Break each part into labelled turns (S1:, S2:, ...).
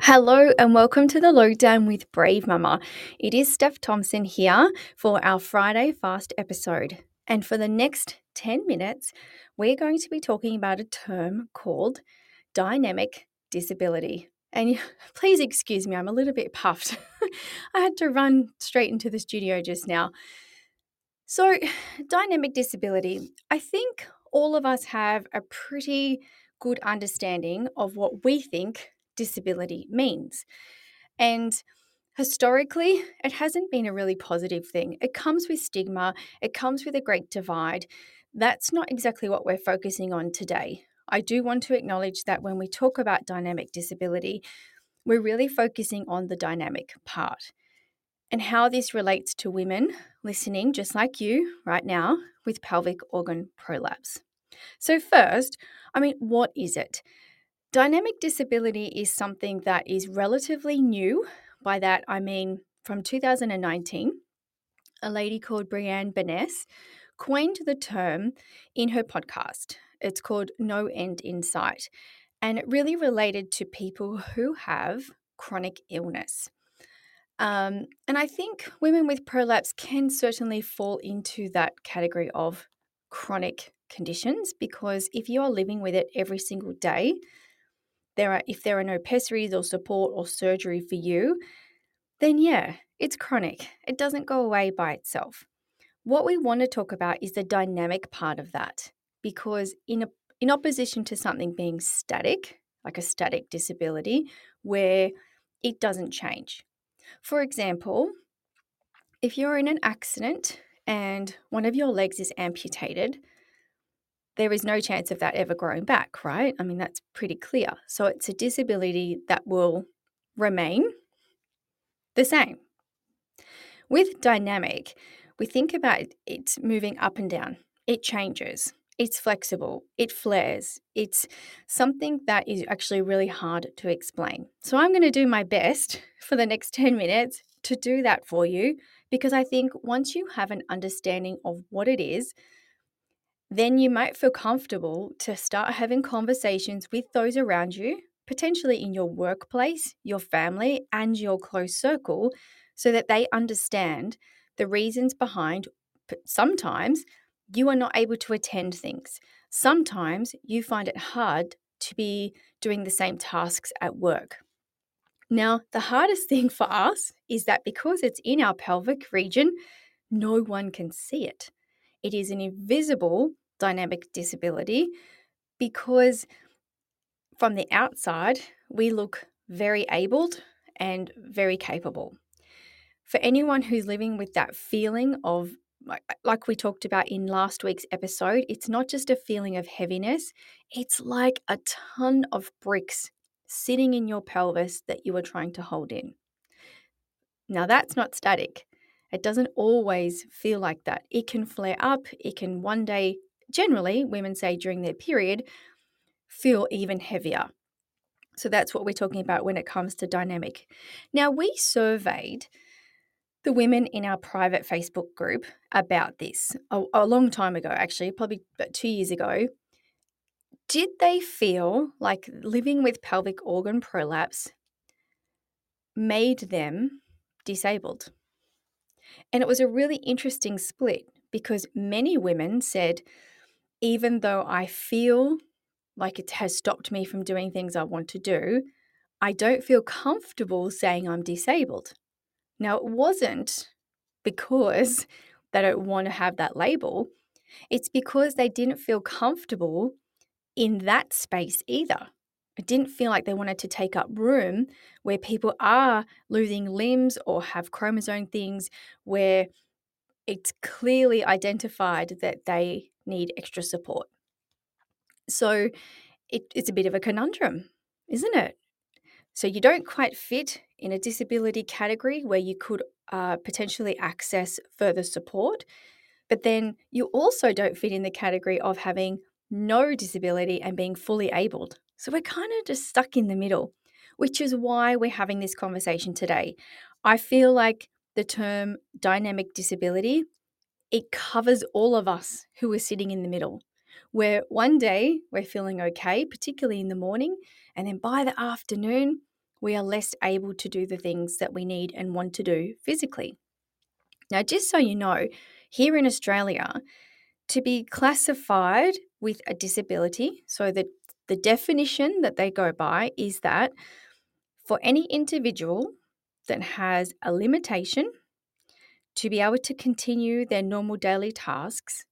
S1: Hello and welcome to the Lowdown with Brave Mama. It is Steph Thompson here for our Friday Fast episode. And for the next 10 minutes, we're going to be talking about a term called dynamic disability. And please excuse me, I'm a little bit puffed. I had to run straight into the studio just now. So, dynamic disability, I think all of us have a pretty good understanding of what we think disability means. And historically, it hasn't been a really positive thing. It comes with stigma, it comes with a great divide. That's not exactly what we're focusing on today. I do want to acknowledge that when we talk about dynamic disability, we're really focusing on the dynamic part and how this relates to women listening, just like you right now, with pelvic organ prolapse. So, first, I mean, what is it? Dynamic disability is something that is relatively new. By that, I mean from 2019, a lady called Brianne Benness coined the term in her podcast. It's called No End in Sight, and it really related to people who have chronic illness. Um, and I think women with prolapse can certainly fall into that category of chronic conditions because if you are living with it every single day, there are if there are no pessaries or support or surgery for you, then yeah, it's chronic. It doesn't go away by itself. What we want to talk about is the dynamic part of that because in a, in opposition to something being static, like a static disability where it doesn't change. For example, if you're in an accident and one of your legs is amputated, there is no chance of that ever growing back, right? I mean, that's pretty clear. So it's a disability that will remain the same. With dynamic, we think about it moving up and down, it changes. It's flexible, it flares, it's something that is actually really hard to explain. So, I'm going to do my best for the next 10 minutes to do that for you because I think once you have an understanding of what it is, then you might feel comfortable to start having conversations with those around you, potentially in your workplace, your family, and your close circle, so that they understand the reasons behind sometimes you are not able to attend things. Sometimes you find it hard to be doing the same tasks at work. Now, the hardest thing for us is that because it's in our pelvic region, no one can see it. It is an invisible dynamic disability because from the outside, we look very abled and very capable. For anyone who's living with that feeling of, uh, like we talked about in last week's episode, it's not just a feeling of heaviness, it's like a ton of bricks sitting in your pelvis that you are trying to hold in. Now, that's not static. It doesn't always feel like that. It can flare up. It can one day, generally, women say during their period, feel even heavier. So that's what we're talking about when it comes to dynamic. Now, we surveyed the women in our private Facebook group about this a, a long time ago, actually, probably about two years ago. Did they feel like living with pelvic organ prolapse made them disabled? And it was a really interesting split because many women said, even though I feel like it has stopped me from doing things I want to do, I don't feel comfortable saying I'm disabled. Now, it wasn't because they don't want to have that label, it's because they didn't feel comfortable in that space either. It didn't feel like they wanted to take up room where people are losing limbs or have chromosome things where it's clearly identified that they need extra support. So it, it's a bit of a conundrum, isn't it? So you don't quite fit in a disability category where you could uh, potentially access further support, but then you also don't fit in the category of having no disability and being fully abled. So we're kind of just stuck in the middle, which is why we're having this conversation today. I feel like the term dynamic disability it covers all of us who are sitting in the middle. Where one day we're feeling okay, particularly in the morning, and then by the afternoon, we are less able to do the things that we need and want to do physically. Now, just so you know, here in Australia, to be classified with a disability, so that the definition that they go by is that for any individual that has a limitation to be able to continue their normal daily tasks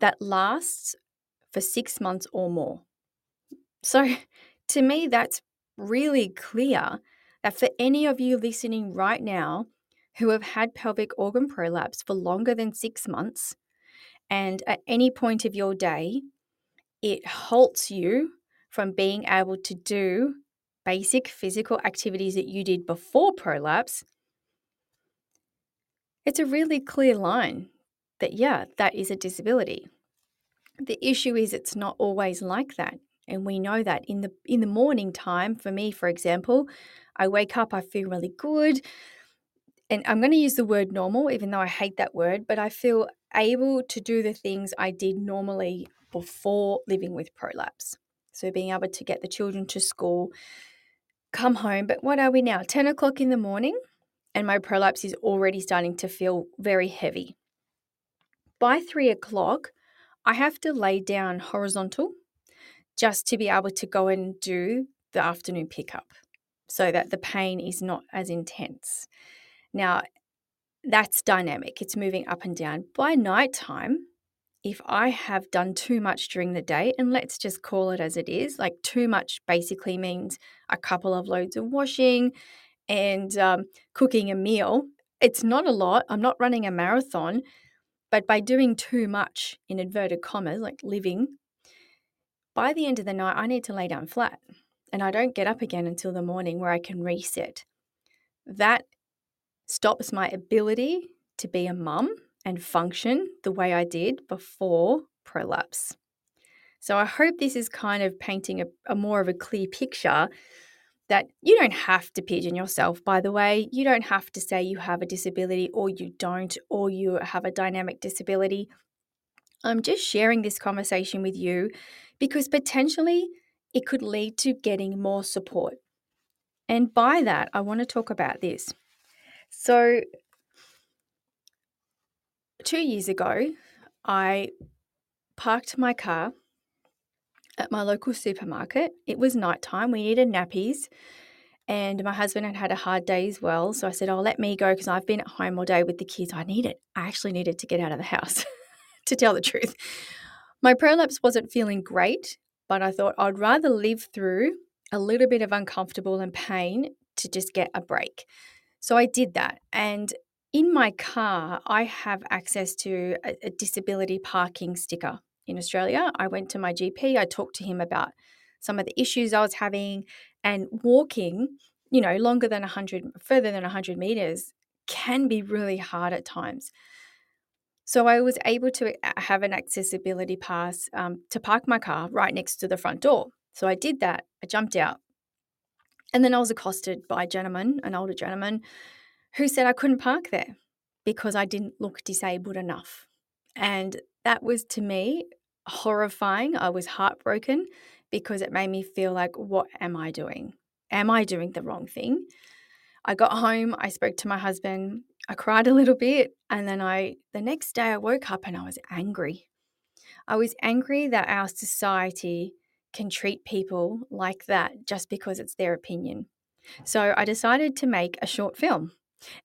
S1: that lasts for six months or more. So, to me, that's really clear that for any of you listening right now who have had pelvic organ prolapse for longer than six months, and at any point of your day, it halts you from being able to do basic physical activities that you did before prolapse, it's a really clear line that, yeah, that is a disability. The issue is it's not always like that. And we know that in the in the morning time, for me, for example, I wake up, I feel really good. And I'm going to use the word normal, even though I hate that word, but I feel able to do the things I did normally before living with prolapse. So being able to get the children to school, come home. But what are we now? 10 o'clock in the morning, and my prolapse is already starting to feel very heavy. By three o'clock, I have to lay down horizontal just to be able to go and do the afternoon pickup so that the pain is not as intense. Now, that's dynamic, it's moving up and down. By nighttime, if I have done too much during the day, and let's just call it as it is, like too much basically means a couple of loads of washing and um, cooking a meal. It's not a lot. I'm not running a marathon, but by doing too much, in inverted commas, like living, by the end of the night, I need to lay down flat and I don't get up again until the morning where I can reset. That stops my ability to be a mum and function the way I did before prolapse. So I hope this is kind of painting a, a, more of a clear picture that you don't have to pigeon yourself, by the way. You don't have to say you have a disability or you don't, or you have a dynamic disability. I'm just sharing this conversation with you because potentially it could lead to getting more support. And by that, I want to talk about this. So, two years ago, I parked my car at my local supermarket. It was nighttime. We needed nappies. And my husband had had a hard day as well. So I said, Oh, let me go because I've been at home all day with the kids. I need it. I actually needed to get out of the house, to tell the truth. My prolapse wasn't feeling great, but I thought I'd rather live through a little bit of uncomfortable and pain to just get a break. So I did that. And in my car, I have access to a, a, disability parking sticker in Australia. I went to my GP, I talked to him about some of the issues I was having, and walking, you know, longer than 100, further than 100 meters can be really hard at times. So I was able to uh, have an accessibility pass um, to park my car right next to the front door. So I did that. I jumped out. And then I was accosted by a gentleman, an older gentleman, who said I couldn't park there because I didn't look disabled enough. And that was to me horrifying. I was heartbroken because it made me feel like, what am I doing? Am I doing the wrong thing? I got home, I spoke to my husband, I cried a little bit, and then I, the next day, I woke up and I was angry. I was angry that our society can treat people like that just because it's their opinion. So I decided to make a short film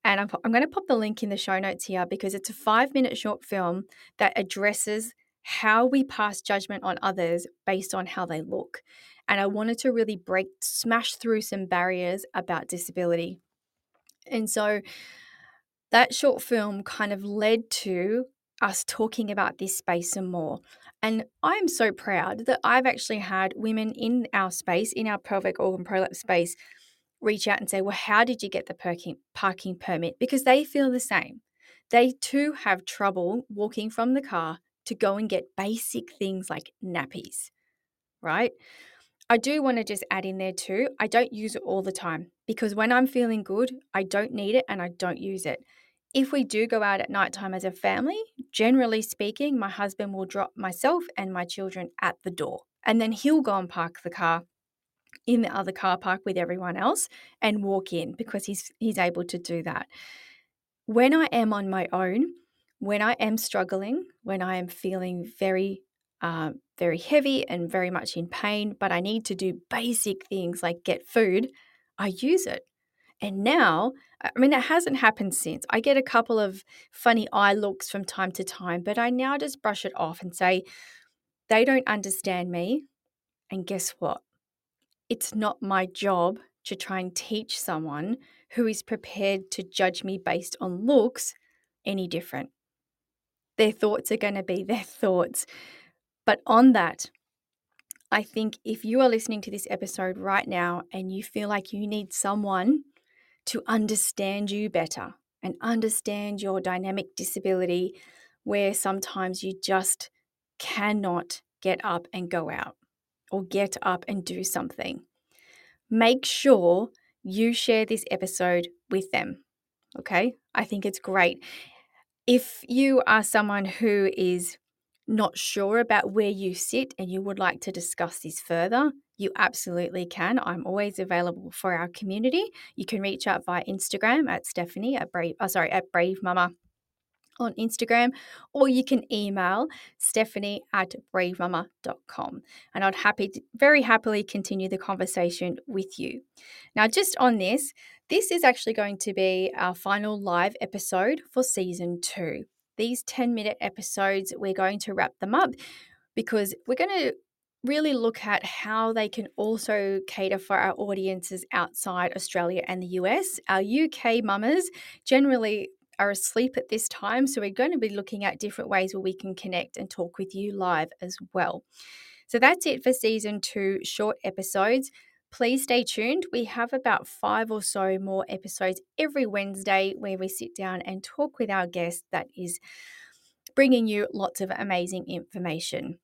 S1: and I'm, I'm going to pop the link in the show notes here because it's a five minute short film that addresses how we pass judgment on others based on how they look. And I wanted to really break, smash through some barriers about disability. And so that short film kind of led to us talking about this space some more. And I'm so proud that I've actually had women in our space, in our pelvic organ prolapse space, reach out and say, Well, how did you get the parking, parking permit? Because they feel the same. They too have trouble walking from the car to go and get basic things like nappies, right? I do want to just add in there too, I don't use it all the time because when I'm feeling good, I don't need it and I don't use it. If we do go out at nighttime as a family, generally speaking, my husband will drop myself and my children at the door and then he'll go and park the car in the other car park with everyone else and walk in because he's he's able to do that. When I am on my own, when I am struggling, when I am feeling very uh, very heavy and very much in pain, but I need to do basic things like get food, I use it. And now, I mean, it hasn't happened since. I get a couple of funny eye looks from time to time, but I now just brush it off and say, they don't understand me. And guess what? It's not my job to try and teach someone who is prepared to judge me based on looks any different. Their thoughts are going to be their thoughts. But on that, I think if you are listening to this episode right now and you feel like you need someone to understand you better and understand your dynamic disability, where sometimes you just cannot get up and go out or get up and do something. Make sure you share this episode with them. Okay, I think it's great. If you are someone who is not sure about where you sit and you would like to discuss this further, you absolutely can. I'm always available for our community. You can reach out via Instagram at Stephanie at Brave, oh, sorry, at Brave Mama on Instagram, or you can email stephanie at bravemama.com. And I'd happy to, very happily continue the conversation with you. Now, just on this, this is actually going to be our final live episode for season two. These 10 minute episodes, we're going to wrap them up because we're going to really look at how they can also cater for our audiences outside Australia and the US. Our UK mamas generally are asleep at this time, so we're going to be looking at different ways where we can connect and talk with you live as well. So that's it for season two short episodes. Please stay tuned. We have about five or so more episodes every Wednesday where we sit down and talk with our guests that is bringing you lots of amazing information.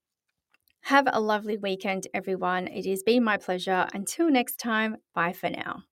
S1: Have a lovely weekend, everyone. It has been my pleasure. Until next time, bye for now.